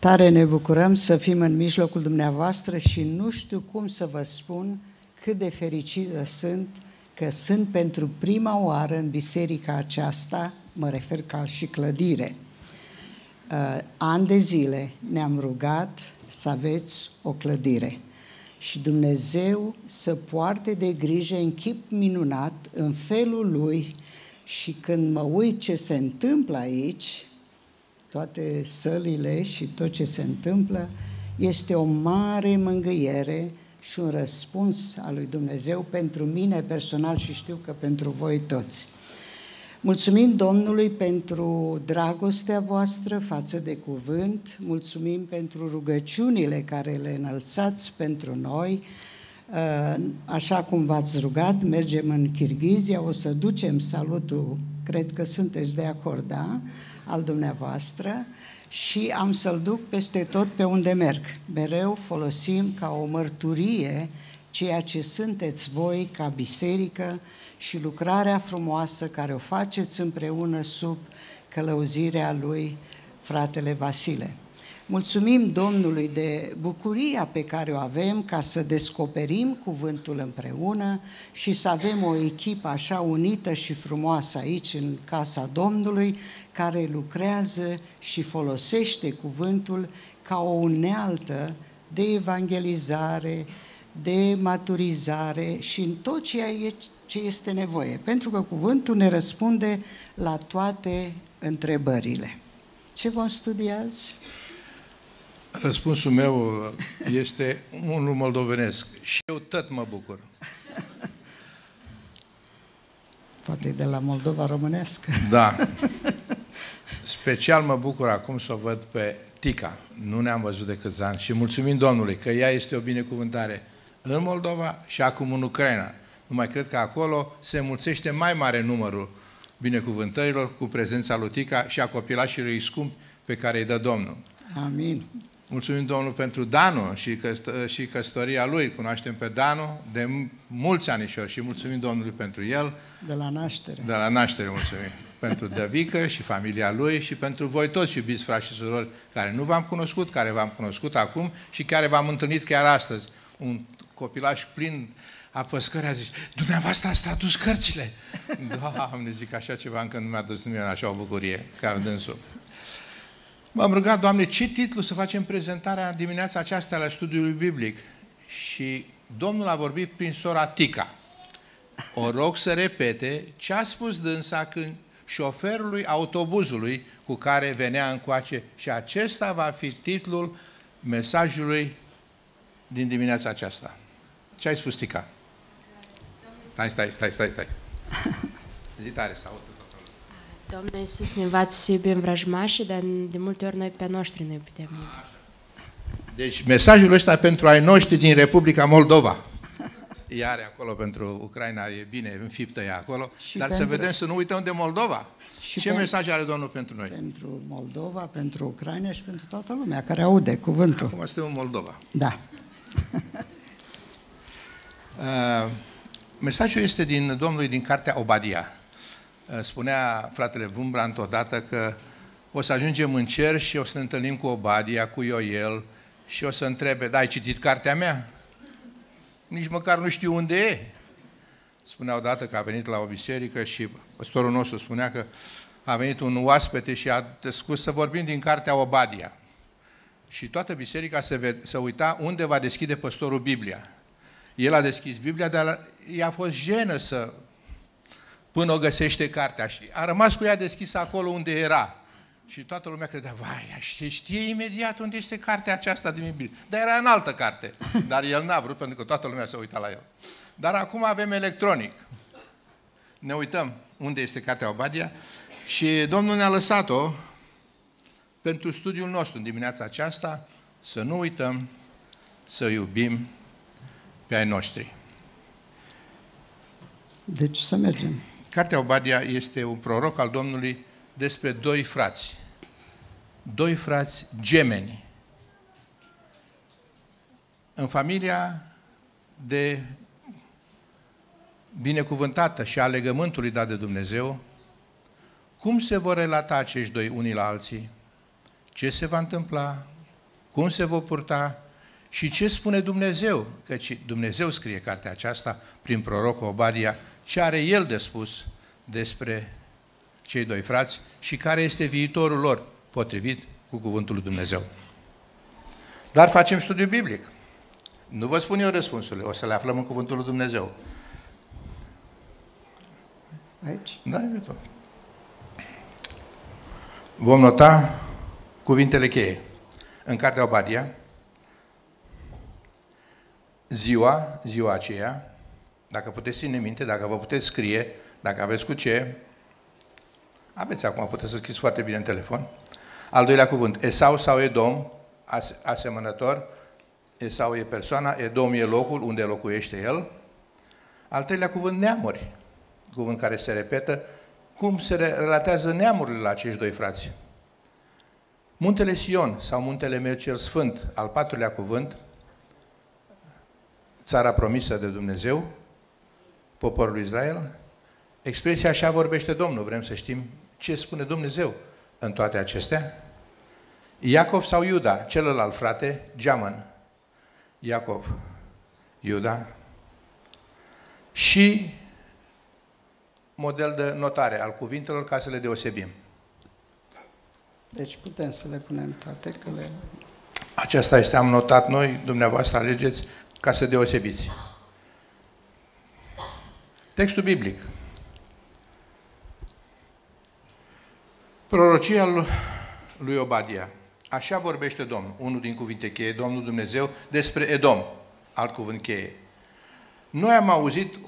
Tare ne bucurăm să fim în mijlocul dumneavoastră și nu știu cum să vă spun cât de fericită sunt că sunt pentru prima oară în biserica aceasta, mă refer ca și clădire. Uh, ani de zile ne-am rugat să aveți o clădire și Dumnezeu să poarte de grijă în chip minunat, în felul Lui și când mă uit ce se întâmplă aici, toate sălile și tot ce se întâmplă, este o mare mângâiere și un răspuns al lui Dumnezeu pentru mine personal și știu că pentru voi toți. Mulțumim Domnului pentru dragostea voastră față de cuvânt, mulțumim pentru rugăciunile care le înălțați pentru noi, așa cum v-ați rugat, mergem în Kirghizia, o să ducem salutul, cred că sunteți de acord, da? Al dumneavoastră și am să-l duc peste tot pe unde merg. Mereu folosim ca o mărturie ceea ce sunteți voi ca biserică și lucrarea frumoasă care o faceți împreună sub călăuzirea lui fratele Vasile. Mulțumim Domnului de bucuria pe care o avem ca să descoperim cuvântul împreună și să avem o echipă așa unită și frumoasă aici în casa Domnului care lucrează și folosește cuvântul ca o unealtă de evangelizare, de maturizare și în tot ceea ce este nevoie. Pentru că cuvântul ne răspunde la toate întrebările. Ce vom studia azi? Răspunsul meu este unul moldovenesc. Și eu tot mă bucur. Toate de la Moldova românească. Da. Special mă bucur acum să o văd pe Tica. Nu ne-am văzut de câțiva ani și mulțumim Domnului că ea este o binecuvântare în Moldova și acum în Ucraina. Nu mai cred că acolo se mulțește mai mare numărul binecuvântărilor cu prezența lui Tica și a copilașilor scump pe care îi dă Domnul. Amin. Mulțumim Domnul pentru Danu și, căstă, și căsătoria lui. Cunoaștem pe Danu de mulți anișori și mulțumim Domnului pentru el. De la naștere. De la naștere mulțumim. Pentru Dăvică și familia lui și pentru voi toți, iubiți frați și surori, care nu v-am cunoscut, care v-am cunoscut acum și care v-am întâlnit chiar astăzi. Un copilaș plin a păscării a zis, dumneavoastră ați tradus cărțile. Doamne, zic așa ceva, încă nu mi-a dus nimeni așa o bucurie ca dânsul. M-am rugat, Doamne, ce titlu să facem prezentarea dimineața aceasta la studiului biblic? Și Domnul a vorbit prin sora Tica. O rog să repete ce a spus dânsa când șoferului autobuzului cu care venea încoace și acesta va fi titlul mesajului din dimineața aceasta. Ce ai spus, Tica? Stai, stai, stai, stai, stai. Zi tare, să aud. Domnul Iisus ne învață să iubim vrăjmașii, dar de multe ori noi pe noștri nu putem Deci mesajul ăsta pentru ai noștri din Republica Moldova. Iar acolo pentru Ucraina e bine, înfiptă ea acolo, și dar pentru... să vedem să nu uităm de Moldova. Și Ce mesaj are Domnul pentru noi? Pentru Moldova, pentru Ucraina și pentru toată lumea care aude cuvântul. Acum suntem în Moldova. Da. uh, mesajul este din Domnului din cartea Obadia. Uh, spunea fratele Vumbrant odată că o să ajungem în cer și o să ne întâlnim cu Obadia, cu Ioel și o să întrebe, da, ai citit cartea mea? Nici măcar nu știu unde e. Spunea odată că a venit la o biserică și păstorul nostru spunea că a venit un oaspete și a scos să vorbim din cartea Obadia. Și toată biserica se, se uita unde va deschide păstorul Biblia. El a deschis Biblia, dar i-a fost jenă să până o găsește cartea. Și a rămas cu ea deschisă acolo unde era. Și toată lumea credea, vai, știe, știe imediat unde este cartea aceasta din Biblie. Dar era în altă carte. Dar el n-a vrut, pentru că toată lumea se uita la el. Dar acum avem electronic. Ne uităm unde este cartea Obadia și Domnul ne-a lăsat-o pentru studiul nostru în dimineața aceasta, să nu uităm să iubim pe ai noștri. Deci să mergem. Cartea Obadia este un proroc al Domnului despre doi frați. Doi frați gemeni. În familia de binecuvântată și a legământului dat de Dumnezeu, cum se vor relata acești doi unii la alții? Ce se va întâmpla? cum se vor purta și ce spune Dumnezeu, căci Dumnezeu scrie cartea aceasta prin prorocul Obadia, ce are El de spus despre cei doi frați și care este viitorul lor, potrivit cu cuvântul lui Dumnezeu. Dar facem studiu biblic. Nu vă spun eu răspunsurile, o să le aflăm în cuvântul lui Dumnezeu. Aici? Da, e tot. Vom nota cuvintele cheie. În cartea Obadia, ziua, ziua aceea, dacă puteți ține minte, dacă vă puteți scrie, dacă aveți cu ce, aveți acum, puteți să scrieți foarte bine în telefon. Al doilea cuvânt, Esau sau Edom, asemănător, Esau e persoana, Edom e locul unde locuiește el. Al treilea cuvânt, neamuri, cuvânt care se repetă, cum se relatează neamurile la acești doi frați. Muntele Sion sau muntele meu cel sfânt, al patrulea cuvânt, țara promisă de Dumnezeu, poporul Israel, expresia așa vorbește Domnul, vrem să știm ce spune Dumnezeu în toate acestea. Iacov sau Iuda, celălalt frate, Geamăn. Iacov, Iuda. Și model de notare al cuvintelor ca să le deosebim. Deci putem să le punem toate, că le... Aceasta este, am notat noi, dumneavoastră alegeți ca să deosebiți. Textul biblic. Prorocia lui Obadia. Așa vorbește Domnul, unul din cuvinte cheie, Domnul Dumnezeu, despre Edom, alt cuvânt cheie. Noi am auzit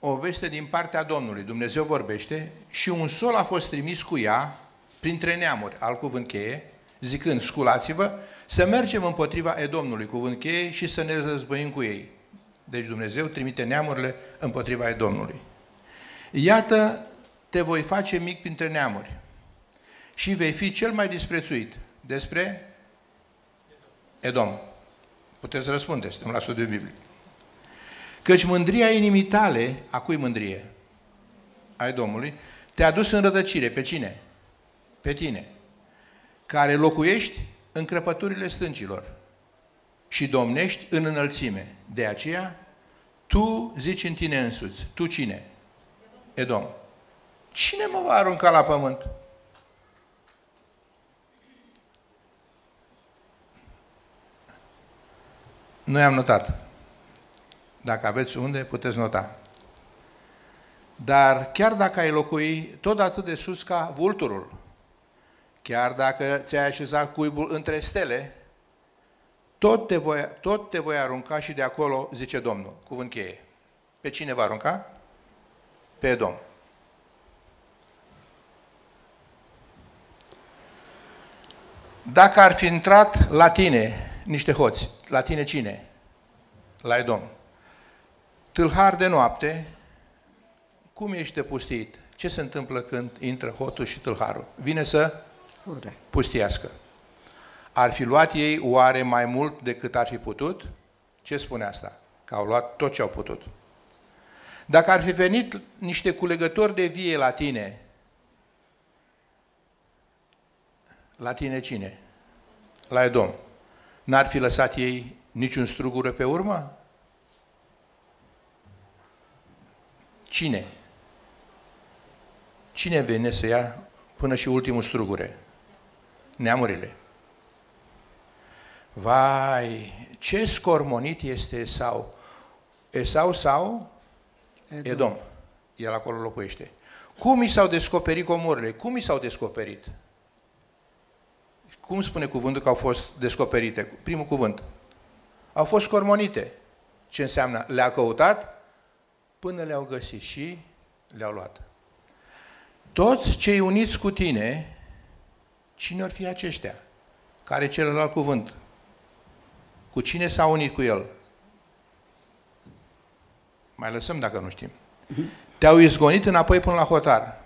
o veste din partea Domnului, Dumnezeu vorbește, și un sol a fost trimis cu ea printre neamuri, alt cuvânt cheie, zicând, sculați-vă, să mergem împotriva Edomnului, cuvânt cheie, și să ne războim cu ei. Deci Dumnezeu trimite neamurile împotriva Edomului. Iată, te voi face mic printre neamuri și vei fi cel mai disprețuit. Despre Edom. Puteți răspunde, suntem la studiu biblic. Căci mândria inimii tale, a cui mândrie? A Edomului, te-a dus în rădăcire. Pe cine? Pe tine. Care locuiești în crăpăturile stâncilor și domnești în înălțime. De aceea, tu zici în tine însuți. Tu cine? Edom. Cine mă va arunca la pământ? Noi am notat. Dacă aveți unde, puteți nota. Dar chiar dacă ai locui tot atât de sus ca vulturul, chiar dacă ți-ai așezat cuibul între stele, tot te, voi, tot te voi arunca și de acolo, zice Domnul, cuvânt cheie. Pe cine va arunca? Pe Edom. Dacă ar fi intrat la tine niște hoți, la tine cine? La Edom. Tâlhar de noapte, cum ești de pustit? Ce se întâmplă când intră hotul și tâlharul? Vine să Fure. pustiască. Ar fi luat ei oare mai mult decât ar fi putut? Ce spune asta? Că au luat tot ce au putut. Dacă ar fi venit niște culegători de vie la tine, la tine cine? La Edom. N-ar fi lăsat ei niciun strugură pe urmă? Cine? Cine vine să ia până și ultimul strugure? Neamurile. Vai, ce scormonit este Esau. Esau sau Edom. Edom. El acolo locuiește. Cum i s-au descoperit comorile? Cum i s-au descoperit? Cum spune cuvântul că au fost descoperite? Primul cuvânt. Au fost cormonite. Ce înseamnă? Le-a căutat până le-au găsit și le-au luat. Toți cei uniți cu tine, cine ar fi aceștia? Care celălalt cuvânt? Cu cine s-a unit cu el? Mai lăsăm dacă nu știm. Te-au izgonit înapoi până la hotar.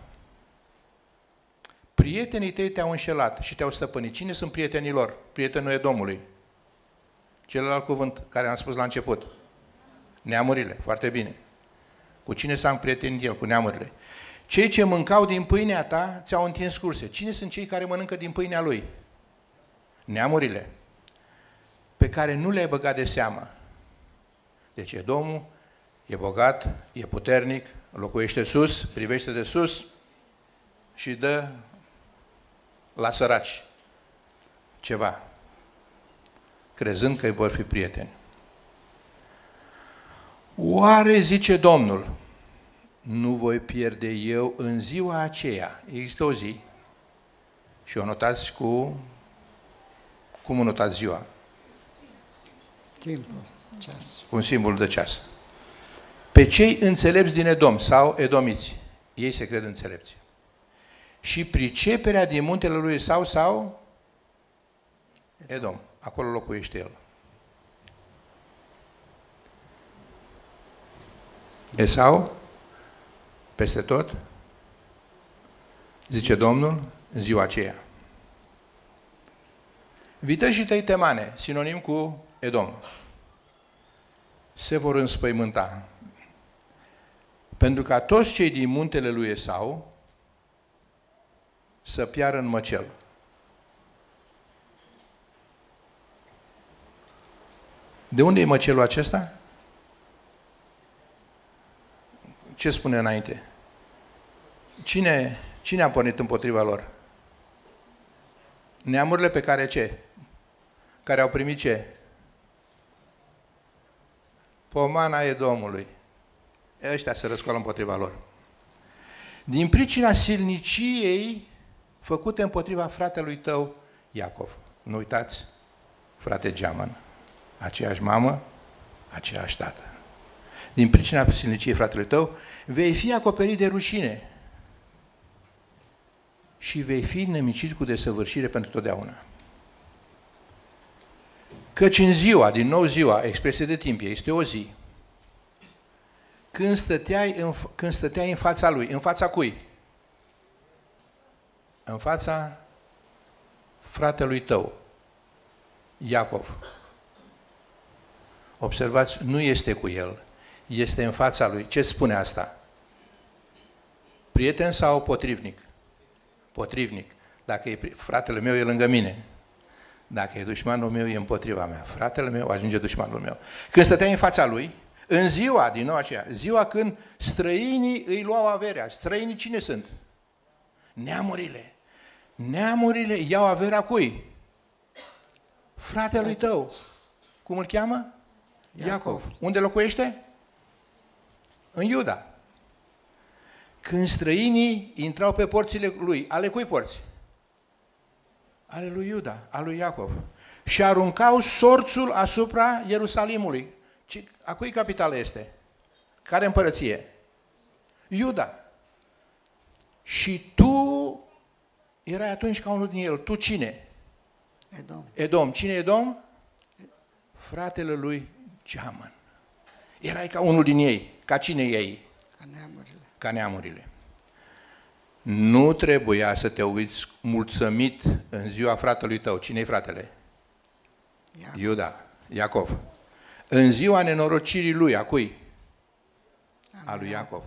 Prietenii tăi te-au înșelat și te-au stăpânit. Cine sunt prietenii lor? Prietenul Edomului. Celălalt cuvânt care am spus la început. Neamurile. Foarte bine. Cu cine s-a împrietenit el? Cu neamurile. Cei ce mâncau din pâinea ta ți-au întins curse. Cine sunt cei care mănâncă din pâinea lui? Neamurile. pe care nu le-ai băgat de seamă. Deci Edomul e bogat, e puternic, locuiește sus, privește de sus și dă la săraci ceva, crezând că îi vor fi prieteni. Oare, zice Domnul, nu voi pierde eu în ziua aceea. Există o zi și o notați cu... Cum o notați ziua? Timpul, ceas. Un simbol de ceas. Pe cei înțelepți din Edom sau edomiți, ei se cred înțelepți. Și priceperea din muntele lui Esau sau Edom. Acolo locuiește el. Esau, peste tot, zice Domnul, în ziua aceea. Vitășii tăi temane, sinonim cu Edom, se vor înspăimânta. Pentru ca toți cei din muntele lui Esau să piară în măcel. De unde e măcelul acesta? Ce spune înainte? Cine, cine a pornit împotriva lor? Neamurile pe care ce? Care au primit ce? Pomana e Domnului. Ăștia se răscoală împotriva lor. Din pricina silniciei făcute împotriva fratelui tău, Iacov. Nu uitați, frate Geamăn, aceeași mamă, aceeași tată. Din pricina silniciei fratelui tău, vei fi acoperit de rușine și vei fi nemicit cu desăvârșire pentru totdeauna. Căci în ziua, din nou ziua, expresie de timp, este o zi, când stăteai în, când stăteai în fața lui, în fața cui? În fața fratelui tău, Iacov. Observați, nu este cu el, este în fața lui. Ce spune asta? Prieten sau potrivnic? Potrivnic. Dacă e fratele meu, e lângă mine. Dacă e dușmanul meu, e împotriva mea. Fratele meu ajunge dușmanul meu. Când stăteai în fața lui, în ziua, din nou aceea, ziua când străinii îi luau averea. Străinii cine sunt? Neamurile. Neamurile iau averea cui? Fratelui tău. Cum îl cheamă? Iacov. Iacov. Unde locuiește? În Iuda. Când străinii intrau pe porțile lui, ale cui porți? Ale lui Iuda, al lui Iacov. Și aruncau sorțul asupra Ierusalimului. A cui capitală este? Care împărăție? Iuda. Și tu erai atunci ca unul din el. Tu cine? Edom. Edom. Cine Edom? Fratele lui Geamăn. Erai ca unul din ei. Ca cine ei? Ca neamurile. Ca neamurile. Nu trebuia să te uiți mulțumit în ziua fratelui tău. Cine-i fratele? Iacov. Iuda, Iacov. În ziua nenorocirii lui, a cui? A lui Iacov.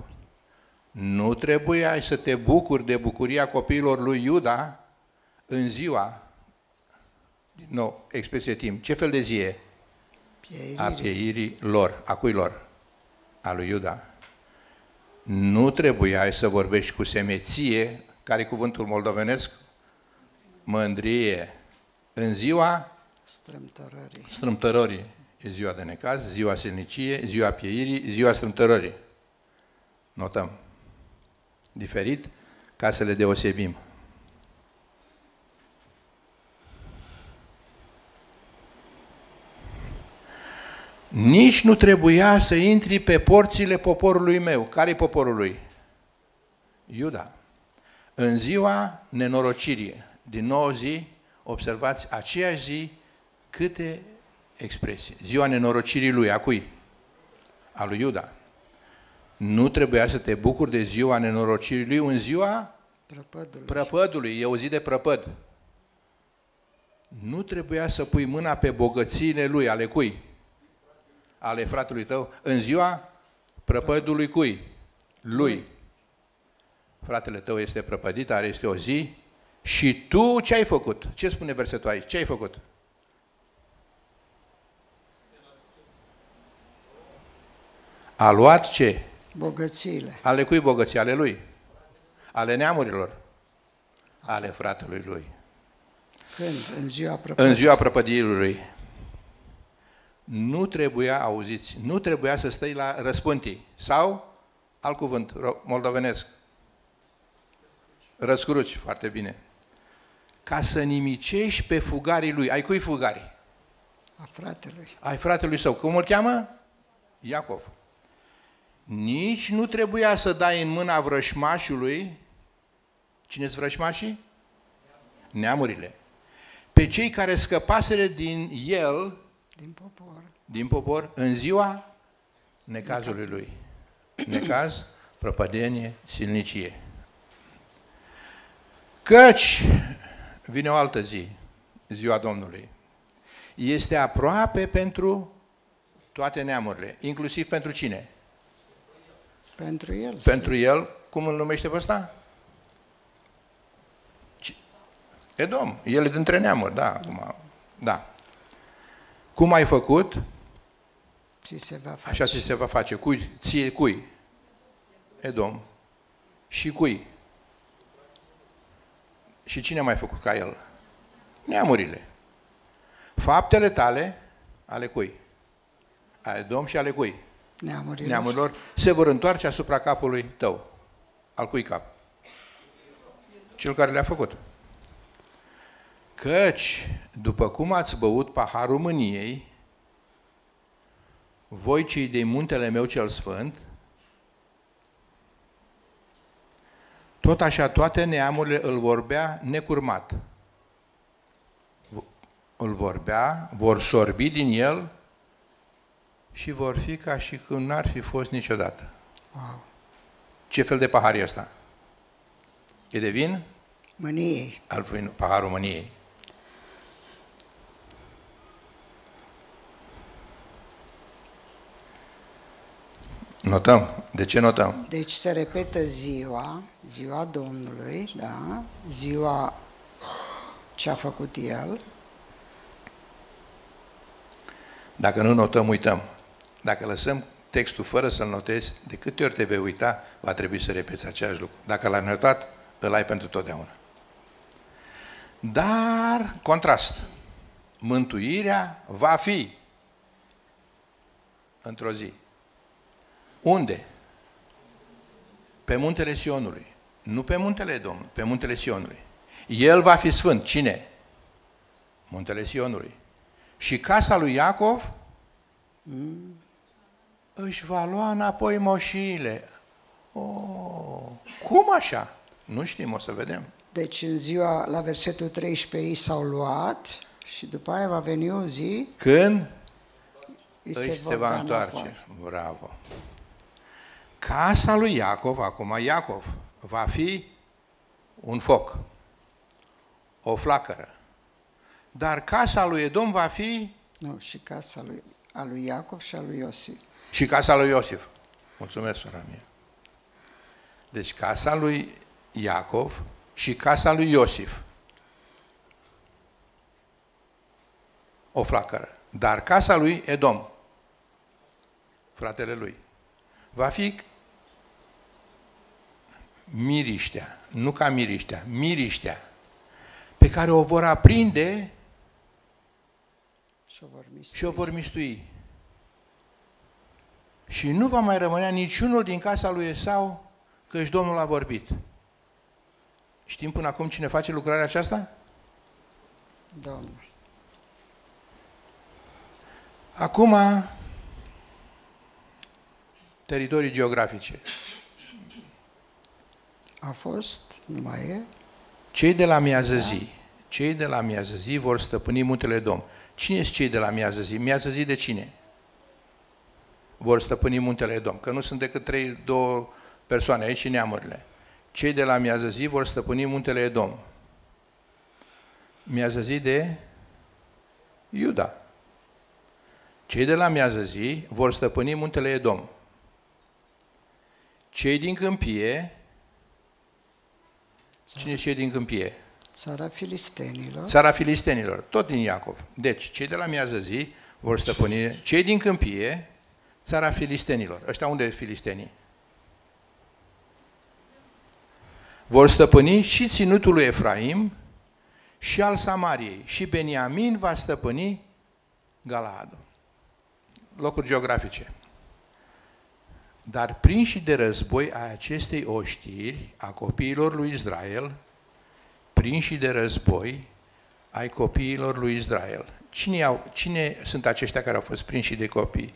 Nu trebuia să te bucuri de bucuria copiilor lui Iuda în ziua, din nou, expresie timp, ce fel de zi e? Pieirii. A pieirii lor. A cui lor? A lui Iuda. Nu trebuia să vorbești cu semeție, care e cuvântul moldovenesc? Mândrie. În ziua strâmtorării. strâmtorării. E ziua de necaz, ziua silnicie, ziua pieirii, ziua strâmtorării. Notăm. Diferit ca să le deosebim. Nici nu trebuia să intri pe porțile poporului meu. Care-i poporul lui? Iuda. În ziua nenorocirii, din nou zi, observați aceeași zi, câte expresii. Ziua nenorocirii lui, a cui? A lui Iuda nu trebuia să te bucuri de ziua nenorocirii lui, în ziua prăpădului. prăpădului. E o zi de prăpăd. Nu trebuia să pui mâna pe bogățiile lui, ale cui? Ale fratelui tău, în ziua prăpădului cui? Lui. Fratele tău este prăpădit, are este o zi și tu ce ai făcut? Ce spune versetul aici? Ce ai făcut? A luat ce? Bogățiile. Ale cui bogății? Ale lui. Ale neamurilor. Ale fratelui lui. Când? În ziua prăpădirii. În ziua prăpădirii nu trebuia, auziți, nu trebuia să stai la răspântii. Sau, alt cuvânt, ro- moldovenesc, răscruci, foarte bine. Ca să nimicești pe fugarii lui. Ai cui fugarii? A fratelui. Ai fratelui său. Cum îl cheamă? Iacov. Nici nu trebuia să dai în mâna vrășmașului, cine sunt vrășmașii? Neamurile. Pe cei care scăpaseră din el, Din popor. din popor, în ziua necazului lui. Necaz, prăpădenie, silnicie. Căci vine o altă zi, ziua Domnului. Este aproape pentru toate neamurile, inclusiv pentru cine? Pentru el. Pentru el, cum îl numește pe ăsta? Ce- Edom. El e dintre neamuri, da, acum. Da. Cum ai făcut, Ți se va face. așa ți se va face. Cui? Ție cui? Edom. Și cui? Și cine a mai făcut ca el? Neamurile. Faptele tale, ale cui? A Edom și ale cui? Neamurilor. neamurilor se vor întoarce asupra capului tău. Al cui cap? Cel care le-a făcut. Căci, după cum ați băut paharul mâniei, voi cei de muntele meu cel sfânt, tot așa toate neamurile îl vorbea necurmat. Îl vorbea, vor sorbi din el și vor fi ca și când n-ar fi fost niciodată. Wow. Ce fel de pahar e ăsta? E de vin? Mâniei. Al vin, paharul mâniei. Notăm. De ce notăm? Deci se repetă ziua, ziua Domnului, da? Ziua ce a făcut El. Dacă nu notăm, uităm. Dacă lăsăm textul fără să-l notezi, de câte ori te vei uita, va trebui să repeți același lucru. Dacă l-ai notat, îl ai pentru totdeauna. Dar, contrast, mântuirea va fi într-o zi. Unde? Pe muntele Sionului. Nu pe muntele Domnului, pe muntele Sionului. El va fi sfânt. Cine? Muntele Sionului. Și casa lui Iacov mm. Își va lua înapoi moșiile. Oh, cum așa? Nu știm, o să vedem. Deci în ziua, la versetul 13, ei s-au luat și după aia va veni o zi, Când îi își se, vor va da întoarce. înapoi. Bravo. Casa lui Iacov, acum Iacov, va fi un foc, o flacără. Dar casa lui Edom va fi Nu, și casa lui, a lui Iacov și a lui Iosif. Și casa lui Iosif. Mulțumesc, sora mea. Deci casa lui Iacov și casa lui Iosif. O flacără. Dar casa lui Edom, fratele lui, va fi miriștea, nu ca miriștea, miriștea, pe care o vor aprinde Și o vor mistui. și o vor mistui. Și nu va mai rămânea niciunul din casa lui Esau, căci Domnul a vorbit. Știm până acum cine face lucrarea aceasta? Domnul. Acum, teritorii geografice. A fost, nu mai e, Cei de la miază zi, cei de la miază zi vor stăpâni muntele Dom. Cine sunt cei de la miază zi? Miază zi de cine? Vor stăpâni muntele Dom, că nu sunt decât trei, două persoane aici și neamurile. Cei de la miază zi vor stăpâni muntele Edom. Miază zi de Iuda. Cei de la miază zi vor stăpâni muntele Edom. Cei din câmpie, cine cei din câmpie? țara filistenilor, Țara filistenilor, tot din Iacov. Deci, cei de la miază zi vor stăpâni, cei din câmpie, țara filistenilor. Ăștia unde filistenii? Vor stăpâni și ținutul lui Efraim și al Samariei. Și Beniamin va stăpâni Galaadul. Locuri geografice. Dar prinși de război a acestei oștiri, a copiilor lui Israel, prinși de război ai copiilor lui Israel. Cine, au, cine sunt aceștia care au fost prinși de copii?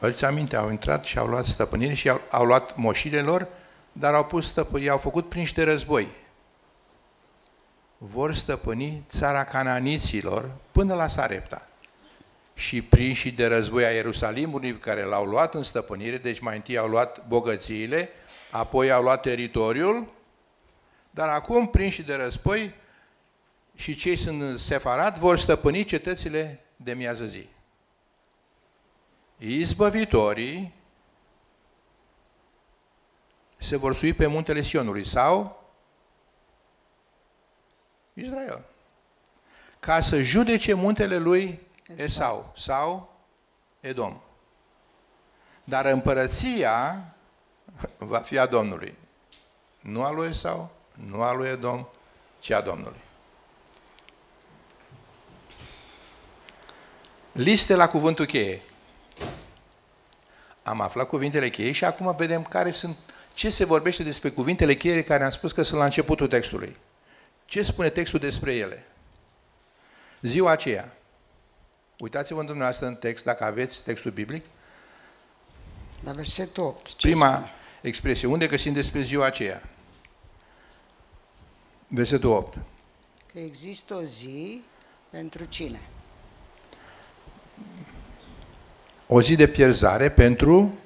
Vă aminte, au intrat și au luat stăpânire și au, au luat moșile lor, dar au pus stăpâni, au făcut prinși de război. Vor stăpâni țara cananiților până la Sarepta. Și prinși de război a Ierusalimului, care l-au luat în stăpânire, deci mai întâi au luat bogățiile, apoi au luat teritoriul, dar acum, prinși de război, și cei sunt separat, vor stăpâni cetățile de miază zi. Izbăvitorii se vor sui pe muntele Sionului sau Israel. Ca să judece muntele lui Esau sau Edom. Dar împărăția va fi a Domnului. Nu a lui Esau, nu a lui Edom, ci a Domnului. Liste la cuvântul cheie. Am aflat cuvintele cheie și acum vedem care sunt, ce se vorbește despre cuvintele cheie care am spus că sunt la începutul textului. Ce spune textul despre ele? Ziua aceea. Uitați-vă în dumneavoastră în text, dacă aveți textul biblic. La versetul 8. Ce Prima spune? expresie. Unde găsim despre ziua aceea? Versetul 8. Că există o zi pentru cine? O zi de pierzare pentru,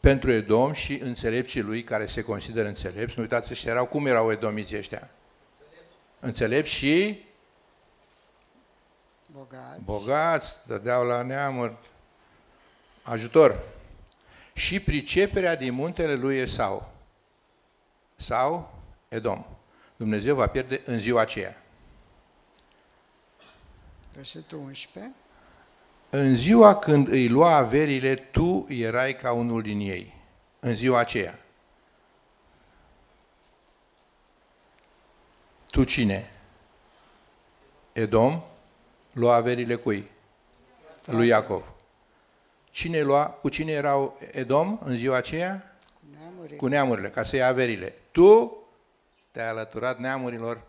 pentru Edom și înțelepții lui care se consideră înțelepți. Nu uitați și erau, cum erau edomiții ăștia? Înțelepți și Bogați. bogați, dădeau la neamuri ajutor. Și priceperea din muntele lui Esau sau Edom. Dumnezeu va pierde în ziua aceea. Versetul 11. În ziua când îi lua averile, tu erai ca unul din ei. În ziua aceea. Tu cine? Edom lua averile cui? Lui Iacov. Cine lua, cu cine erau Edom în ziua aceea? Cu neamurile. Cu neamurile, ca să ia averile. Tu te-ai alăturat neamurilor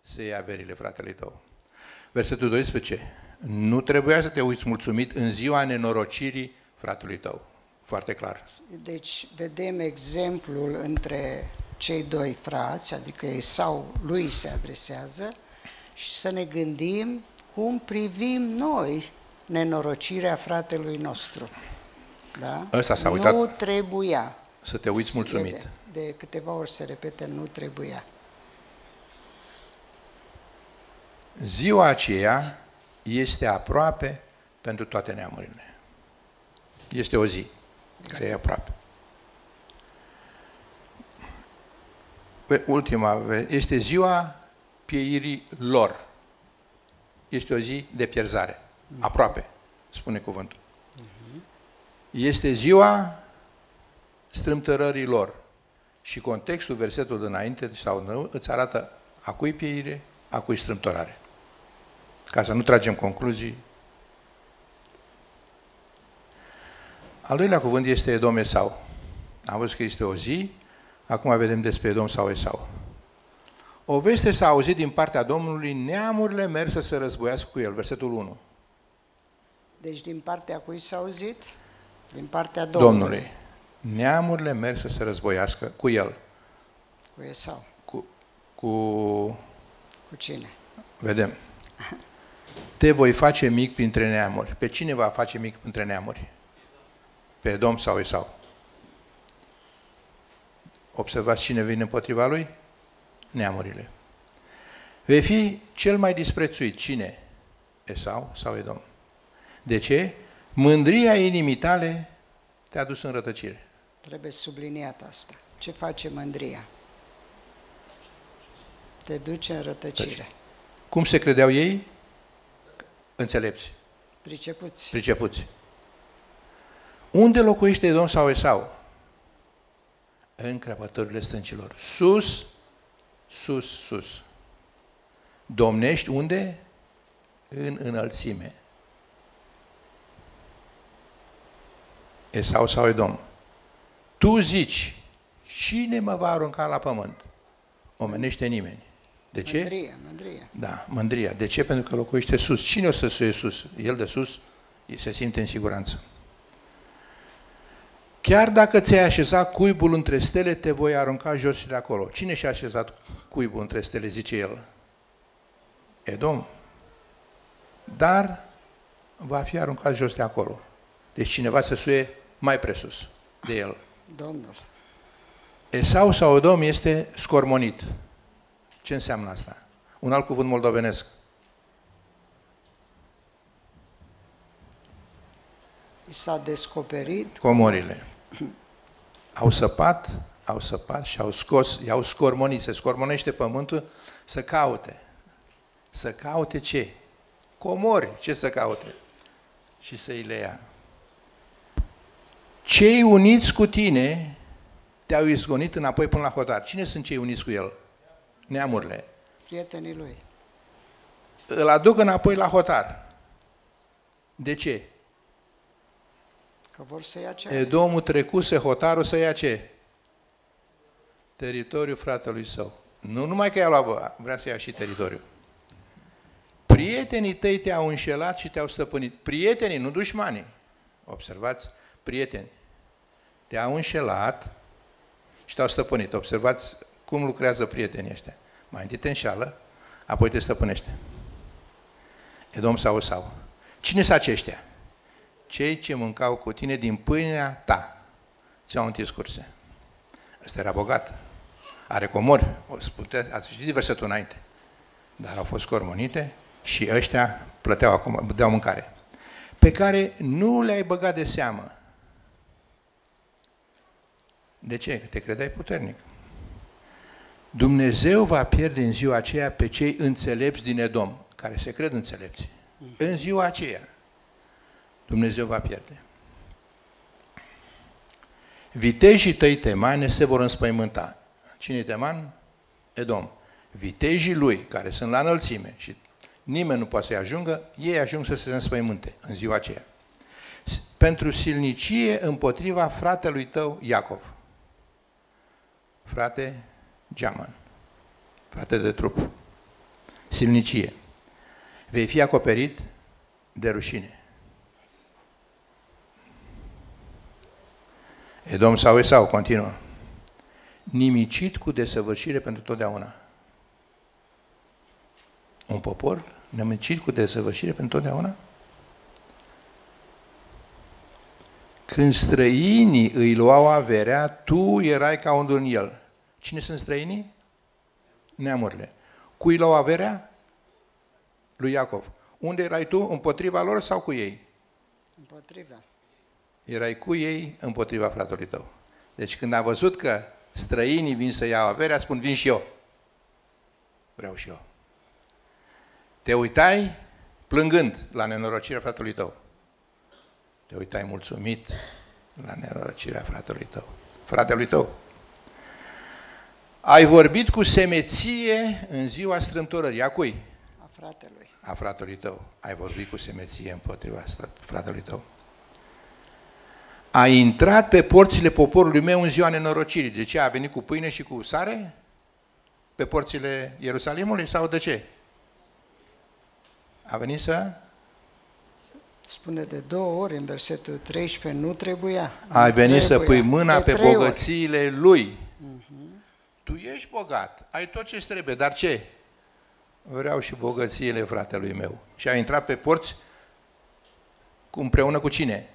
să iei averile fratele tău. Versetul 12. Nu trebuia să te uiți mulțumit în ziua nenorocirii fratelui tău. Foarte clar. Deci vedem exemplul între cei doi frați, adică Esau lui se adresează și să ne gândim cum privim noi nenorocirea fratelui nostru. Da? Ăsta s-a Nu uitat. trebuia. Să te uiți mulțumit. De, de câteva ori se repete, nu trebuia. Ziua aceea este aproape pentru toate neamurile. Este o zi care e aproape. Pe ultima, este ziua pieirii lor. Este o zi de pierzare. Aproape, spune cuvântul. Este ziua strâmtărării lor. Și contextul versetul dinainte sau nu îți arată a cui pieire, a cui strâmtorare. Ca să nu tragem concluzii. Al doilea cuvânt este Edom Esau. Am văzut că este o zi, acum vedem despre Edom sau Esau. O veste s-a auzit din partea Domnului, neamurile merg să se războiască cu el. Versetul 1. Deci din partea cui s-a auzit? Din partea Domnului. Domnului. Neamurile merg să se războiască cu el. Cu Esau. Cu, cu Cu cine? Vedem. Te voi face mic printre neamuri. Pe cine va face mic printre neamuri? Pe Edom sau Esau? Observați cine vine împotriva lui? Neamurile. Vei fi cel mai disprețuit. Cine? Esau sau Edom? De ce? Mândria inimii tale te-a dus în rătăcire. Trebuie subliniat asta. Ce face mândria? Te duce în rătăcire. Cum se credeau ei? Înțelepți. Pricepuți. Pricepuți. Unde locuiește Edom sau Esau? În crăpăturile stâncilor. Sus, sus, sus. Domnești unde? În înălțime. Esau sau Edom. Tu zici, cine mă va arunca la pământ? Omenește nimeni. De ce? Mândria, mândria. Da, mândria. De ce? Pentru că locuiește sus. Cine o să suie sus? El de sus se simte în siguranță. Chiar dacă ți-ai așezat cuibul între stele, te voi arunca jos și de acolo. Cine și-a așezat cuibul între stele, zice el? Edom. Dar va fi aruncat jos de acolo. Deci cineva se suie mai presus de el. Domnul. Esau sau Edom este scormonit. Ce înseamnă asta? Un alt cuvânt moldovenesc. I s-a descoperit Comorile. Au săpat, au săpat și au scos, i-au scormonit. Se scormonește pământul să caute. Să caute ce? Comori. Ce să caute? Și să-i le ia. Cei uniți cu tine te-au izgonit înapoi până la hotar. Cine sunt cei uniți cu el? Neamurile. prietenii lui. Îl aduc înapoi la hotar. De ce? Că vor să ia ce Edomul trecuse hotarul să ia ce? Teritoriul fratelui său. Nu numai că i-a luat, bă, vrea să ia și teritoriul. Prietenii tăi te-au înșelat și te-au stăpânit. Prietenii, nu dușmanii. Observați, prieteni. Te-au înșelat și te-au stăpânit. Observați cum lucrează prietenii ăștia. Mai întâi te înșală, apoi te stăpânește. Edom sau sau. Cine sunt aceștia? Cei ce mâncau cu tine din pâinea ta. Ți-au întins curse. Ăsta era bogat. Are comori. O spune, ați citit versetul înainte. Dar au fost cormonite și ăștia plăteau acum, dădeau mâncare. Pe care nu le-ai băgat de seamă. De ce? Că te credeai puternic. Dumnezeu va pierde în ziua aceea pe cei înțelepți din Edom, care se cred înțelepți. În ziua aceea, Dumnezeu va pierde. Vitejii tăi temane se vor înspăimânta. Cine e teman? Edom. Vitejii lui, care sunt la înălțime și nimeni nu poate să-i ajungă, ei ajung să se înspăimânte în ziua aceea. Pentru silnicie împotriva fratelui tău Iacov. Frate geamăn, frate de trup, silnicie. Vei fi acoperit de rușine. Edom sau Esau, continuă. Nimicit cu desăvârșire pentru totdeauna. Un popor nimicit cu desăvârșire pentru totdeauna? Când străinii îi luau averea, tu erai ca unul în el. Cine sunt străinii? Neamurile. Cui luau averea? Lui Iacov. Unde erai tu? Împotriva lor sau cu ei? Împotriva. Erai cu ei împotriva fratelui tău. Deci când a văzut că străinii vin să iau averea, spun, vin și eu. Vreau și eu. Te uitai plângând la nenorocirea fratelui tău. Te uitai mulțumit la nenorocirea fratelui tău. Fratelui tău. Ai vorbit cu semeție în ziua strâmtorării. A cui? A fratelui. A fratelui tău. Ai vorbit cu semeție împotriva fratelui tău. Ai intrat pe porțile poporului meu în ziua nenorocirii. De ce? A venit cu pâine și cu sare? Pe porțile Ierusalimului? Sau de ce? A venit să... Spune de două ori în versetul 13, nu trebuia. Ai nu venit să trebuia. pui mâna De pe trei ori. bogățiile lui. Tu ești bogat, ai tot ce trebuie, dar ce? Vreau și bogățiile fratelui meu. Și a intrat pe porți cu, împreună cu cine?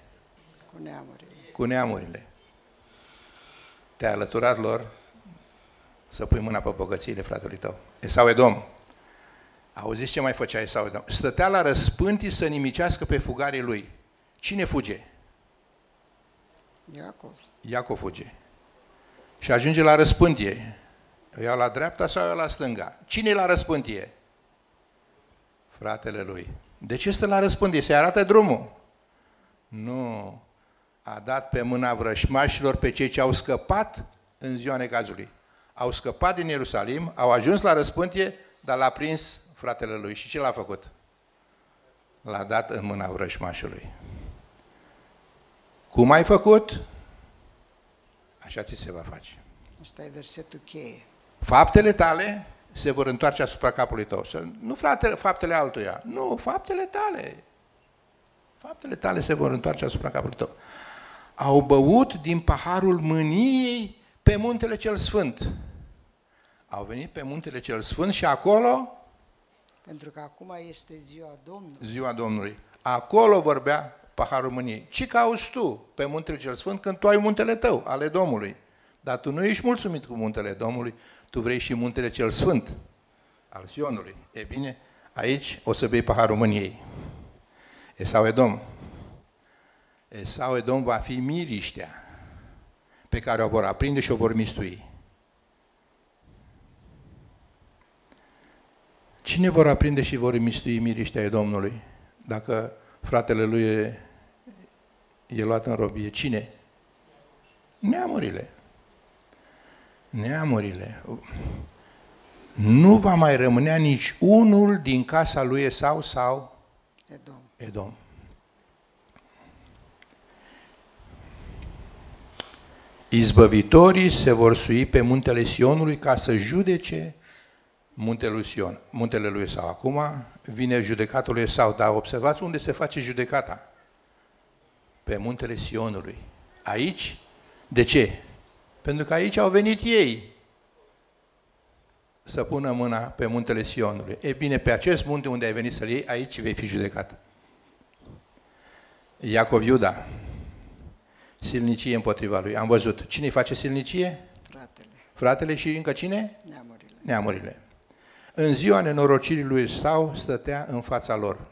Cu neamurile. Cu neamurile. Te-ai alăturat lor să pui mâna pe bogățiile fratelui tău. Esau Edom. Auziți ce mai făcea Esau Edom? Stătea la răspântii să nimicească pe fugarii lui. Cine fuge? Iacov. Iacov fuge. Și ajunge la răspântie. O iau la dreapta sau o iau la stânga? Cine e la răspântie? Fratele lui. De ce stă la răspândie? Se arată drumul. Nu. A dat pe mâna vrășmașilor pe cei ce au scăpat în ziua necazului. Au scăpat din Ierusalim, au ajuns la răspântie, dar l-a prins fratele lui. Și ce l-a făcut? L-a dat în mâna vrășmașului. Cum ai făcut? Așa ți se va face. Asta e versetul cheie. Faptele tale se vor întoarce asupra capului tău. Nu fratele, faptele altuia, nu, faptele tale. Faptele tale se vor întoarce asupra capului tău. Au băut din paharul mâniei pe muntele cel sfânt. Au venit pe muntele cel sfânt și acolo... Pentru că acum este ziua Domnului. Ziua Domnului. Acolo vorbea paharul mâniei. Ce cauți tu pe muntele cel sfânt când tu ai muntele tău, ale Domnului? Dar tu nu ești mulțumit cu muntele Domnului, tu vrei și muntele cel sfânt al Sionului. E bine, aici o să bei paharul mâniei. Esau Edom. Esau Edom va fi miriștea pe care o vor aprinde și o vor mistui. Cine vor aprinde și vor mistui miriștea Domnului? Dacă fratele lui e, e luat în robie, cine? Neamurile. Neamurile. Nu va mai rămânea nici unul din casa lui Esau sau Edom. Edom. Izbăvitorii se vor sui pe muntele Sionului ca să judece muntele lui Sion, muntele lui Esau. Acum vine judecatul lui Esau, dar observați unde se face judecata. Pe muntele Sionului. Aici, de ce? Pentru că aici au venit ei să pună mâna pe muntele Sionului. E bine, pe acest munte unde ai venit să-l iei, aici vei fi judecat. Iacov Iuda, silnicie împotriva lui. Am văzut. Cine face silnicie? Fratele. Fratele și încă cine? Neamurile. Neamurile. În ziua nenorocirii lui Esau stătea în fața lor.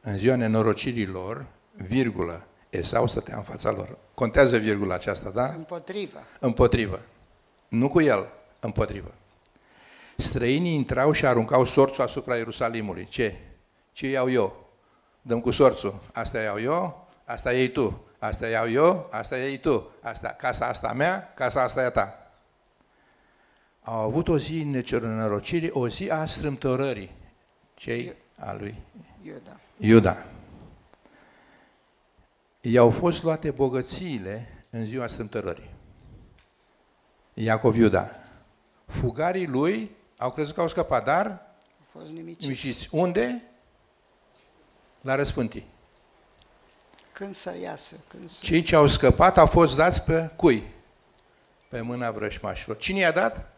În ziua nenorocirii lor, virgulă, Esau stătea în fața lor. Contează virgula aceasta, da? Împotrivă. Împotrivă. Nu cu el, împotrivă. Străinii intrau și aruncau sorțul asupra Ierusalimului. Ce? Ce iau eu? Dăm cu sorțul. Asta iau eu, asta iei tu. Asta iau eu, asta iei tu. Asta, casa asta a mea, casa asta e a ta. Au avut o zi necerănărocirii, o zi a strâmtorării. Cei a lui Iuda. Iuda. I-au fost luate bogățiile în ziua strâmtorării. Iacov Iuda. Fugarii lui au crezut că au scăpat, dar Au fost nimiciți. nimiciți. Unde? La răspântii. Când să iasă? Când să... Cei ce au scăpat au fost dați pe cui? Pe mâna vrășmașilor. Cine i-a dat?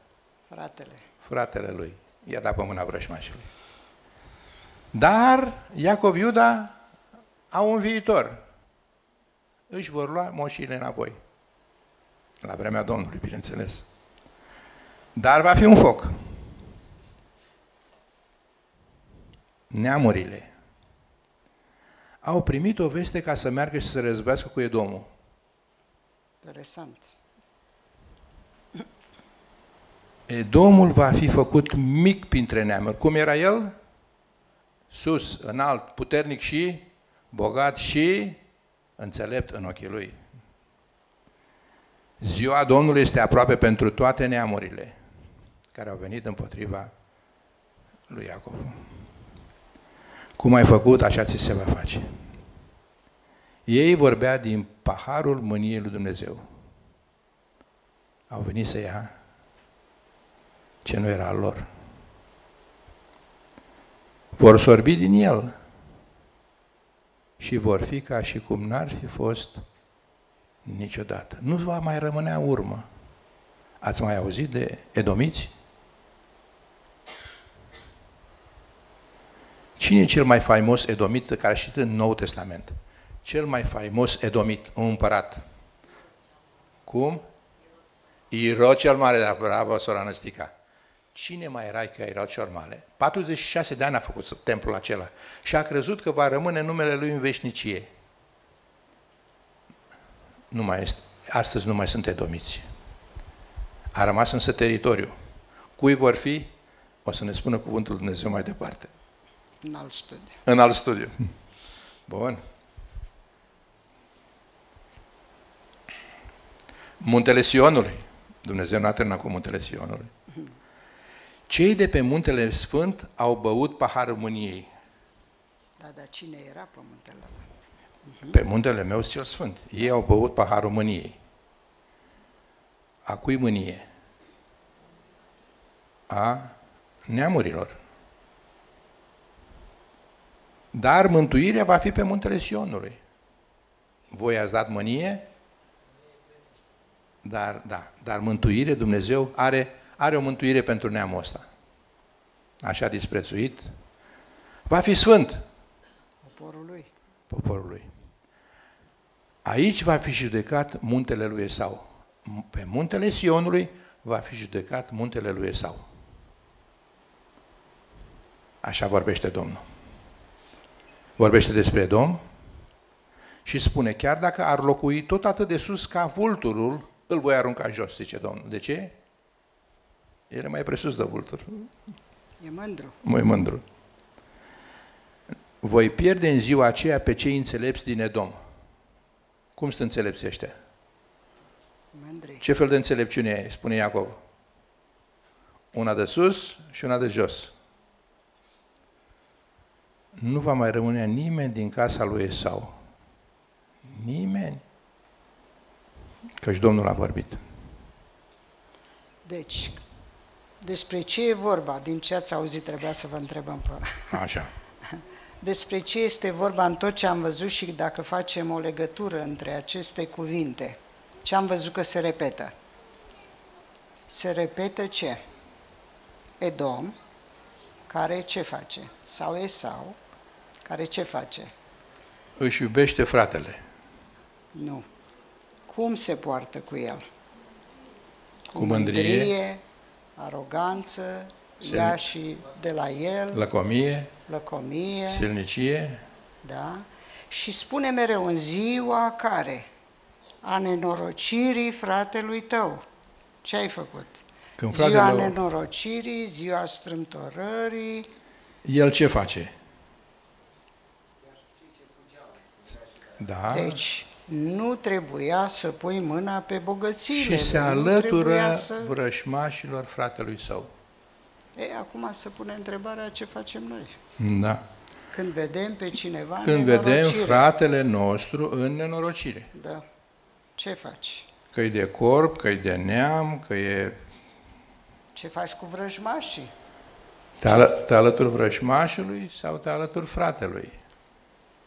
Fratele. Fratele lui. I-a dat pe mâna vrășmașilor. Dar Iacov Iuda au un viitor. Își vor lua moșile înapoi. La vremea Domnului, bineînțeles. Dar va fi un foc. Neamurile au primit o veste ca să meargă și să se răzbească cu Edomul. Interesant. Edomul va fi făcut mic printre neamuri. Cum era el? Sus, înalt, puternic și bogat și înțelept în ochii lui. Ziua Domnului este aproape pentru toate neamurile care au venit împotriva lui Iacov. Cum ai făcut, așa ți se va face. Ei vorbea din paharul mâniei lui Dumnezeu. Au venit să ia ce nu era al lor. Vor sorbi din el și vor fi ca și cum n-ar fi fost niciodată. Nu va mai rămânea urmă. Ați mai auzit de edomiți? Cine e cel mai faimos edomit care a citit în Noul Testament? Cel mai faimos edomit, un împărat. Cum? Iro cel mare, dar bravo, sora Năstica. Cine mai era că Iro cel mare? 46 de ani a făcut templul acela și a crezut că va rămâne numele lui în veșnicie. Nu mai este. Astăzi nu mai sunt edomiți. A rămas însă teritoriu. Cui vor fi? O să ne spună cuvântul Dumnezeu mai departe. În alt studiu. În alt studiu. Bun. Muntele Sionului. Dumnezeu n-a terminat cu muntele Sionului. Cei de pe muntele Sfânt au băut paharul mâniei. Da, dar cine era pe muntele ăla? Pe muntele meu cel Sfânt. Ei au băut paharul mâniei. A cui mânie? A neamurilor. Dar mântuirea va fi pe muntele Sionului. Voi ați dat mânie? Dar, da, dar mântuire, Dumnezeu are, are o mântuire pentru neamul ăsta. Așa disprețuit. Va fi sfânt Poporul lui. poporul lui. Aici va fi judecat muntele lui Esau. Pe muntele Sionului va fi judecat muntele lui Esau. Așa vorbește Domnul. Vorbește despre Domn și spune, chiar dacă ar locui tot atât de sus ca vulturul, îl voi arunca jos, zice Domnul. De ce? El e mai presus de vultur. E mândru. Mai mândru. Voi pierde în ziua aceea pe cei înțelepți din Edom. Cum sunt înțelepți ăștia? Mândri. Ce fel de înțelepciune e, spune Iacov? Una de sus și una de jos. Nu va mai rămâne nimeni din casa lui Esau. Nimeni. Căci Domnul a vorbit. Deci, despre ce e vorba? Din ce ați auzit, trebuia să vă întrebăm pe... Așa. Despre ce este vorba în tot ce am văzut și dacă facem o legătură între aceste cuvinte? Ce am văzut că se repetă? Se repetă ce? Edom, care ce face? Sau Esau, care ce face? Își iubește fratele. Nu. Cum se poartă cu el? Cu mândrie. mândrie aroganță, Se- ia și de la el, Lăcomie, lăcomie, silnicie, da? Și spune mereu în ziua care? A nenorocirii fratelui tău. Ce ai făcut? Când ziua fratele- nenorocirii, ziua strâmtorării, el ce face? Da. deci nu trebuia să pui mâna pe bogățiile. și se nu alătură trebuia să... vrășmașilor fratelui său. E, acum se pune întrebarea ce facem noi. Da. Când vedem pe cineva în Când vedem nenorocire. fratele nostru în nenorocire. Da. Ce faci? Că e de corp, că e de neam, că e... Ce faci cu vrăjmașii? Te, ală, te alături vrășmașului sau te alături fratelui?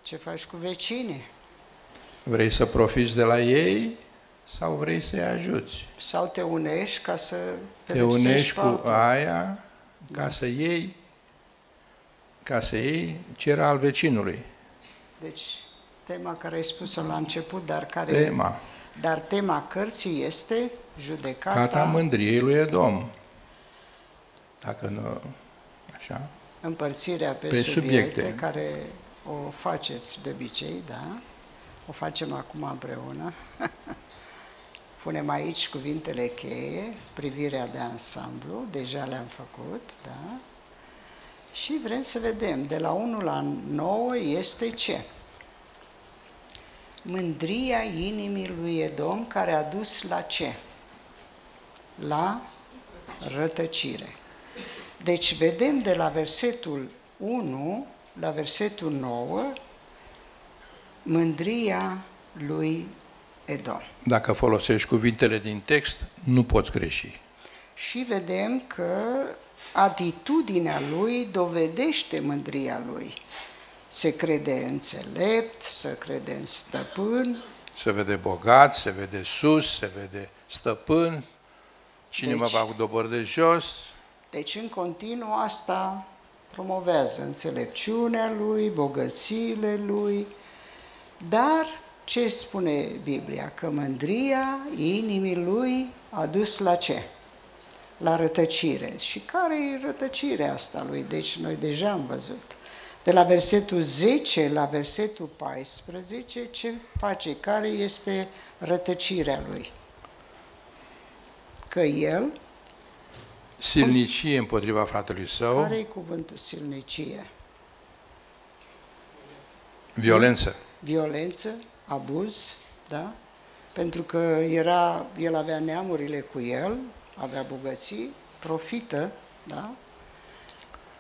Ce faci cu vecinii? Vrei să profiți de la ei sau vrei să-i ajuți? Sau te unești ca să Te pedepsești unești pe cu altul? aia ca să iei ca să iei ce era al vecinului. Deci, tema care ai spus-o la început, dar care... Tema. Dar tema cărții este judecata... Cata mândriei lui Edom. Dacă nu... Așa? împărțirea pe, Pe subiecte, subiecte. care o faceți de obicei, da? O facem acum împreună. Punem aici cuvintele cheie, privirea de ansamblu, deja le-am făcut, da? Și vrem să vedem, de la 1 la 9 este ce? Mândria inimii lui Edom care a dus la ce? La rătăcire. Deci vedem de la versetul 1 la versetul 9 mândria lui Edom. Dacă folosești cuvintele din text, nu poți greși. Și vedem că atitudinea lui dovedește mândria lui. Se crede înțelept, se crede în stăpân, Se vede bogat, se vede sus, se vede stăpân, cine mă Deci- va cu dobor de jos, Deci în continuu asta promovează înțelepciunea lui, bogățiile lui, dar ce spune Biblia? Că mândria inimii lui a dus la ce? La rătăcire. Și care e rătăcirea asta lui? Deci noi deja am văzut. De la versetul 10 la versetul 14, ce face? Care este rătăcirea lui? Că el silnicie împotriva fratelui său, Care e cuvântul silnicie? violență. Violență, abuz, da? Pentru că era, el avea neamurile cu el, avea bogății, profită, da?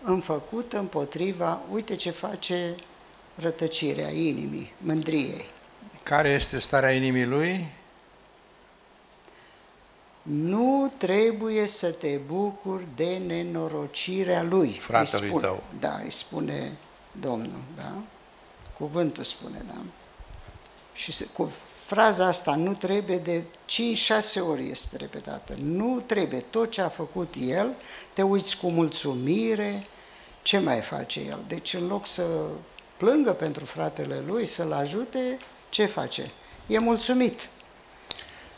Înfăcut împotriva, uite ce face rătăcirea inimii, mândriei. Care este starea inimii lui? Nu trebuie să te bucuri de nenorocirea lui. Fratelui îi spune, tău. Da, îi spune Domnul, da? Cuvântul spune, da? Și se, cu fraza asta nu trebuie de 5-6 ori este repetată. Nu trebuie. Tot ce a făcut el, te uiți cu mulțumire, ce mai face el? Deci în loc să plângă pentru fratele lui, să-l ajute, ce face? E mulțumit.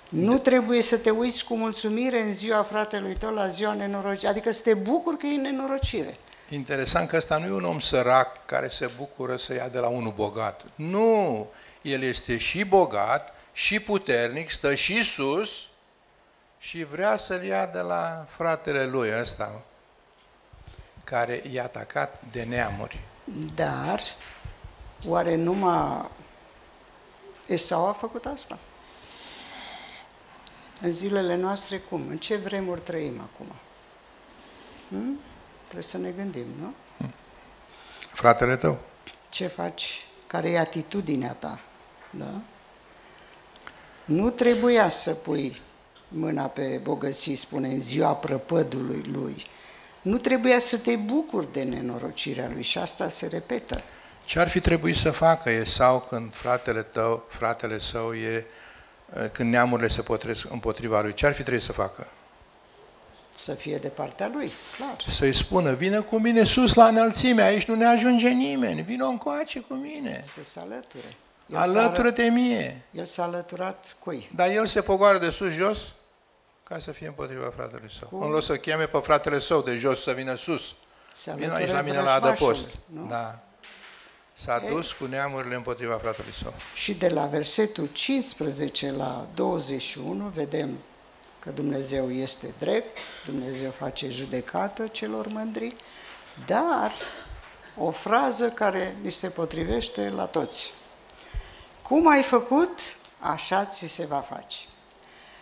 Nu trebuie să te uiți cu mulțumire în ziua fratelui tău la ziua nenorocirii, adică să te bucuri că e nenorocire. Interesant că ăsta nu e un om sărac care se bucură să ia de la unul bogat. Nu! El este și bogat, și puternic, stă și sus și vrea să-l ia de la fratele lui ăsta, care i-a atacat de neamuri. Dar, oare numai Esau a făcut asta? În zilele noastre cum? În ce vremuri trăim acum? Hmm? Trebuie să ne gândim, nu? Fratele tău? Ce faci? Care e atitudinea ta? Da? Nu trebuia să pui mâna pe bogății, spune, în ziua prăpădului lui. Nu trebuia să te bucuri de nenorocirea lui și asta se repetă. Ce ar fi trebuit să facă Esau când fratele tău, fratele său e, când neamurile se potresc împotriva lui? Ce ar fi trebuit să facă? Să fie de partea lui, clar. Să-i spună, vină cu mine sus la înălțime, aici nu ne ajunge nimeni, vină încoace cu mine, Să se alăture. El s-a alătură-te mie. El s-a alăturat cui? Dar el se pogoară de sus jos ca să fie împotriva fratelui său. Cum? În loc să cheme pe fratele său de jos să vină sus. Se Vină alătură aici la mine la vrăjmașului, adăpost. nu? Da. S-a dus cu neamurile împotriva fratelui său. Și de la versetul 15 la 21 vedem că Dumnezeu este drept, Dumnezeu face judecată celor mândri, dar o frază care ni se potrivește la toți. Cum ai făcut, așa ți se va face.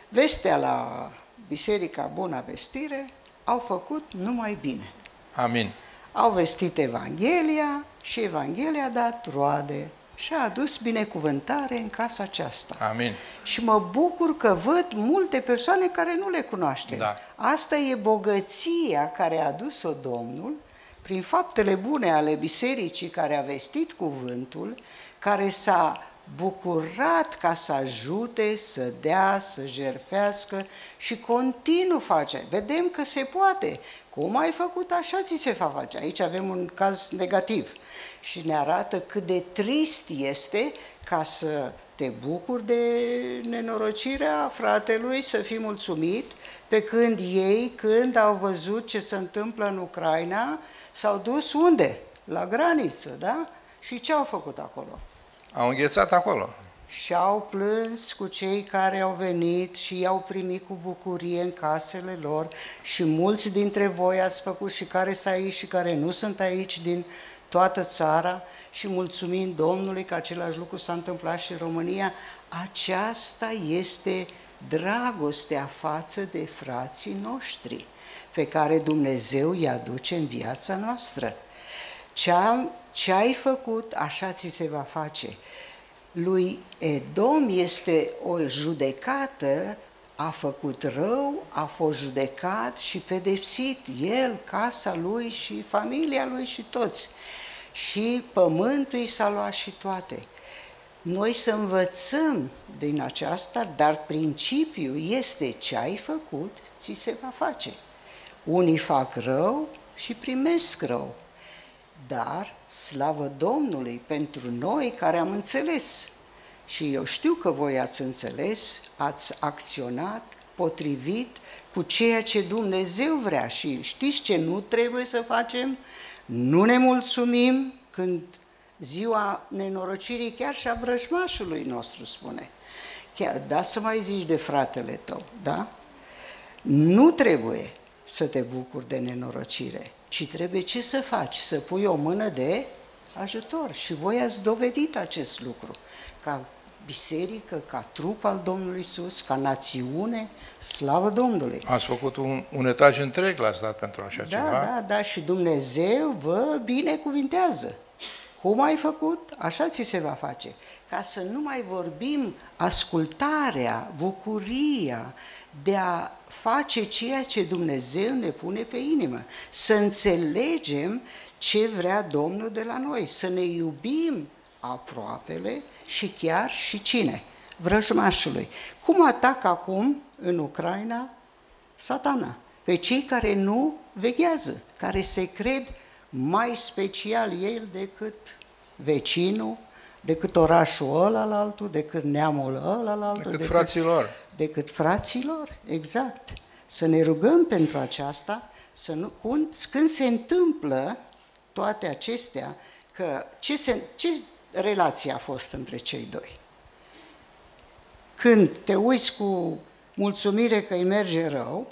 Vestea la Biserica Bună Vestire au făcut numai bine. Amin. Au vestit Evanghelia și Evanghelia a dat roade și a adus binecuvântare în casa aceasta. Amin. Și mă bucur că văd multe persoane care nu le cunoaștem. Da. Asta e bogăția care a adus-o Domnul prin faptele bune ale bisericii care a vestit cuvântul, care s-a bucurat ca să ajute, să dea, să jerfească și continuu face. Vedem că se poate. Cum ai făcut, așa ți se va face. Aici avem un caz negativ și ne arată cât de trist este ca să te bucuri de nenorocirea fratelui, să fii mulțumit, pe când ei, când au văzut ce se întâmplă în Ucraina, s-au dus unde? La graniță, da? Și ce au făcut acolo? Au înghețat acolo. Și au plâns cu cei care au venit și i-au primit cu bucurie în casele lor și mulți dintre voi ați făcut și care sunt aici și care nu sunt aici din toată țara și mulțumim Domnului că același lucru s-a întâmplat și în România. Aceasta este dragostea față de frații noștri pe care Dumnezeu îi aduce în viața noastră. Ce-a, ce ai făcut, așa ți se va face. Lui Edom este o judecată, a făcut rău, a fost judecat și pedepsit el, casa lui și familia lui și toți. Și pământul i s-a luat și toate. Noi să învățăm din aceasta, dar principiul este ce ai făcut, ți se va face. Unii fac rău și primesc rău. Dar, slavă Domnului, pentru noi care am înțeles, și eu știu că voi ați înțeles, ați acționat potrivit cu ceea ce Dumnezeu vrea și știți ce nu trebuie să facem? Nu ne mulțumim când ziua nenorocirii chiar și a vrăjmașului nostru spune. Chiar, da să mai zici de fratele tău, da? Nu trebuie să te bucuri de nenorocire, ci trebuie ce să faci? Să pui o mână de ajutor. Și voi ați dovedit acest lucru. Ca biserică, ca trup al Domnului Isus, ca națiune, slavă Domnului. Ați făcut un, un etaj întreg, l-ați dat pentru așa da, ceva? Da, da, și Dumnezeu vă binecuvintează. Cum ai făcut, așa ți se va face. Ca să nu mai vorbim ascultarea, bucuria de a face ceea ce Dumnezeu ne pune pe inimă. Să înțelegem ce vrea Domnul de la noi, să ne iubim aproapele și chiar și cine? Vrăjmașului. Cum atacă acum în Ucraina satana? Pe cei care nu veghează, care se cred mai special el decât vecinul, decât orașul ăla la altul, decât neamul ăla la altul. Decât, decât fraților. Decât fraților, exact. Să ne rugăm pentru aceasta, să nu, când, când se întâmplă toate acestea, că ce, se, ce relație a fost între cei doi? Când te uiți cu mulțumire că îi merge rău,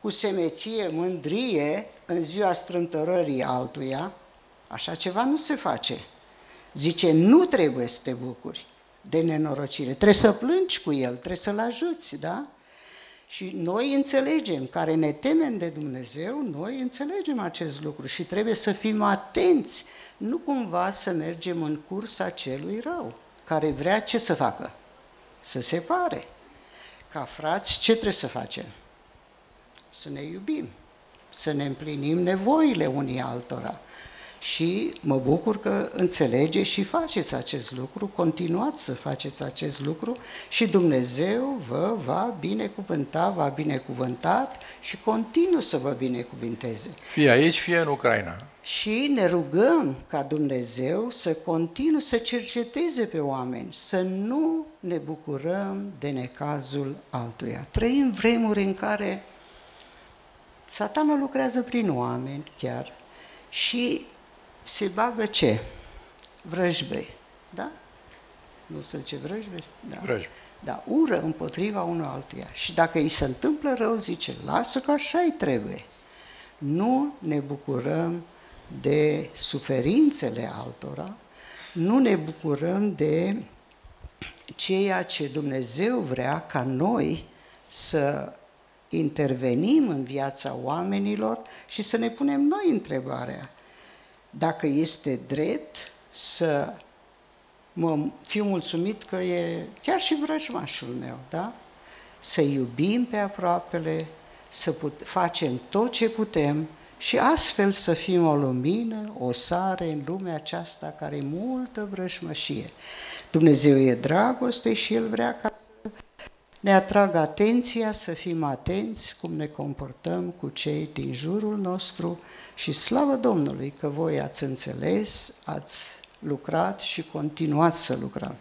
cu semeție, mândrie, în ziua strâmtorării altuia, așa ceva nu se face. Zice, nu trebuie să te bucuri de nenorocire, trebuie să plângi cu el, trebuie să-l ajuți, da? Și noi înțelegem, care ne temem de Dumnezeu, noi înțelegem acest lucru și trebuie să fim atenți, nu cumva să mergem în cursa celui rău, care vrea ce să facă? Să se pare. Ca frați, ce trebuie să facem? Să ne iubim, să ne împlinim nevoile unii altora și mă bucur că înțelegeți și faceți acest lucru, continuați să faceți acest lucru și Dumnezeu vă va binecuvânta, va binecuvântat și continuă să vă binecuvinteze. Fie aici, fie în Ucraina. Și ne rugăm ca Dumnezeu să continue să cerceteze pe oameni, să nu ne bucurăm de necazul altuia. Trăim vremuri în care satana lucrează prin oameni chiar și se bagă ce? Vrăjbe, da? Nu se zice vrăjbe? Da. Vrăjbe. Da, ură împotriva unul altuia. Și dacă îi se întâmplă rău, zice, lasă că așa-i trebuie. Nu ne bucurăm de suferințele altora, nu ne bucurăm de ceea ce Dumnezeu vrea ca noi să intervenim în viața oamenilor și să ne punem noi întrebarea dacă este drept să mă fiu mulțumit că e chiar și vrăjmașul meu, da? Să iubim pe aproapele, să put, facem tot ce putem și astfel să fim o lumină, o sare în lumea aceasta care e multă vrăjmășie. Dumnezeu e dragoste și El vrea ca să ne atragă atenția, să fim atenți cum ne comportăm cu cei din jurul nostru, și slavă Domnului că voi ați înțeles, ați lucrat și continuați să lucrăm.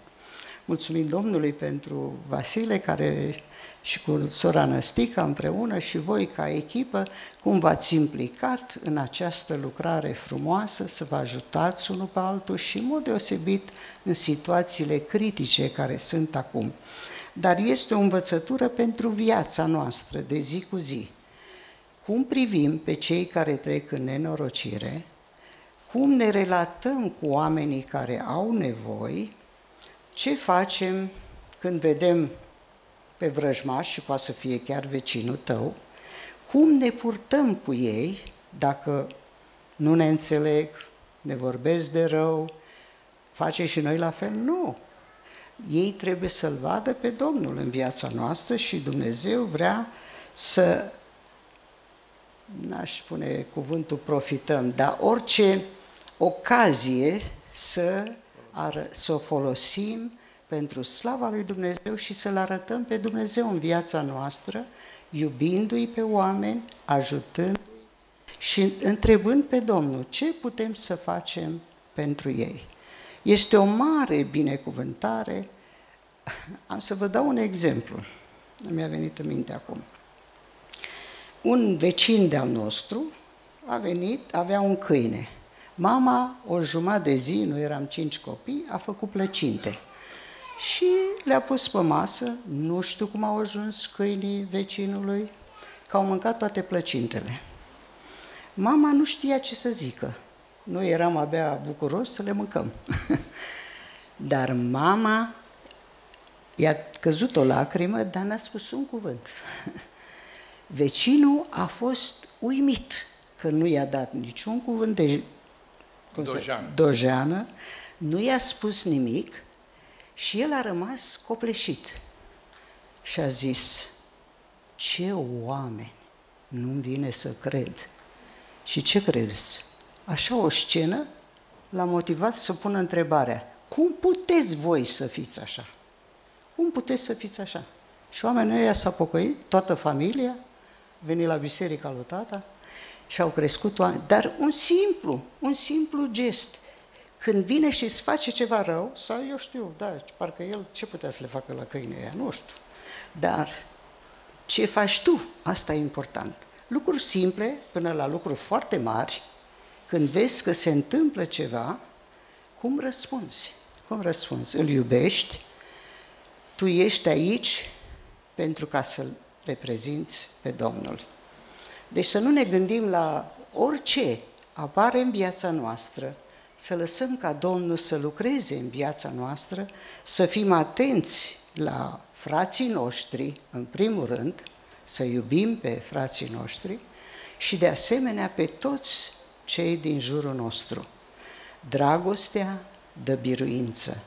Mulțumim Domnului pentru Vasile, care și cu sora Năstica împreună și voi ca echipă, cum v-ați implicat în această lucrare frumoasă, să vă ajutați unul pe altul și în mod deosebit în situațiile critice care sunt acum. Dar este o învățătură pentru viața noastră de zi cu zi cum privim pe cei care trec în nenorocire, cum ne relatăm cu oamenii care au nevoi, ce facem când vedem pe vrăjmaș și poate să fie chiar vecinul tău, cum ne purtăm cu ei dacă nu ne înțeleg, ne vorbesc de rău, face și noi la fel? Nu. Ei trebuie să-L vadă pe Domnul în viața noastră și Dumnezeu vrea să n-aș spune cuvântul profităm, dar orice ocazie să, ar, să o folosim pentru slava lui Dumnezeu și să-L arătăm pe Dumnezeu în viața noastră, iubindu-i pe oameni, ajutându-i și întrebând pe Domnul ce putem să facem pentru ei. Este o mare binecuvântare. Am să vă dau un exemplu. Mi-a venit în minte acum un vecin de-al nostru a venit, avea un câine. Mama, o jumătate de zi, nu eram cinci copii, a făcut plăcinte. Și le-a pus pe masă, nu știu cum au ajuns câinii vecinului, că au mâncat toate plăcintele. Mama nu știa ce să zică. Noi eram abia bucuroși să le mâncăm. Dar mama i-a căzut o lacrimă, dar n-a spus un cuvânt. Vecinul a fost uimit că nu i-a dat niciun cuvânt de Dojeană. dojeană, nu i-a spus nimic și el a rămas copleșit. Și a zis, ce oameni, nu-mi vine să cred. Și ce credeți? Așa o scenă l-a motivat să pună întrebarea, cum puteți voi să fiți așa? Cum puteți să fiți așa? Și oamenii ăia s-au pocăit, toată familia, venit la biserica lui tata și au crescut oameni. Dar un simplu, un simplu gest. Când vine și îți face ceva rău, sau eu știu, da, parcă el ce putea să le facă la câine aia, nu știu. Dar ce faci tu, asta e important. Lucruri simple până la lucruri foarte mari, când vezi că se întâmplă ceva, cum răspunzi? Cum răspunzi? Îl iubești? Tu ești aici pentru ca să-L reprezinți pe Domnul. Deci să nu ne gândim la orice apare în viața noastră, să lăsăm ca Domnul să lucreze în viața noastră, să fim atenți la frații noștri, în primul rând, să iubim pe frații noștri și de asemenea pe toți cei din jurul nostru. Dragostea dă biruință,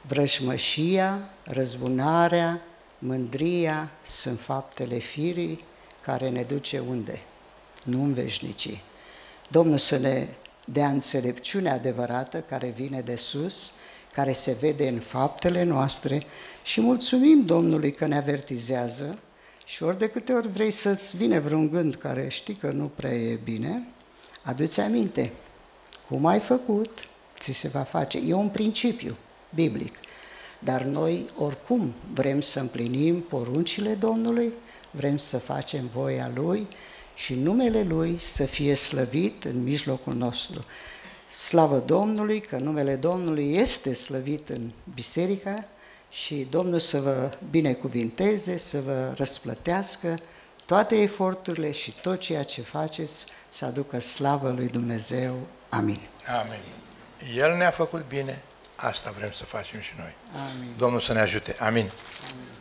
vrăjmășia, răzbunarea, mândria sunt faptele firii care ne duce unde? Nu în veșnicii. Domnul să ne dea înțelepciunea adevărată care vine de sus, care se vede în faptele noastre și mulțumim Domnului că ne avertizează și ori de câte ori vrei să-ți vine vreun gând care știi că nu prea e bine, aduți aminte, cum ai făcut, ți se va face. E un principiu biblic. Dar noi oricum vrem să împlinim poruncile Domnului, vrem să facem voia Lui și numele Lui să fie slăvit în mijlocul nostru. Slavă Domnului că numele Domnului este slăvit în biserica și Domnul să vă binecuvinteze, să vă răsplătească toate eforturile și tot ceea ce faceți să aducă slavă lui Dumnezeu. Amin. Amin. El ne-a făcut bine, asta vrem să facem și noi. Amin. Domnul să ne ajute. Amin. Amin.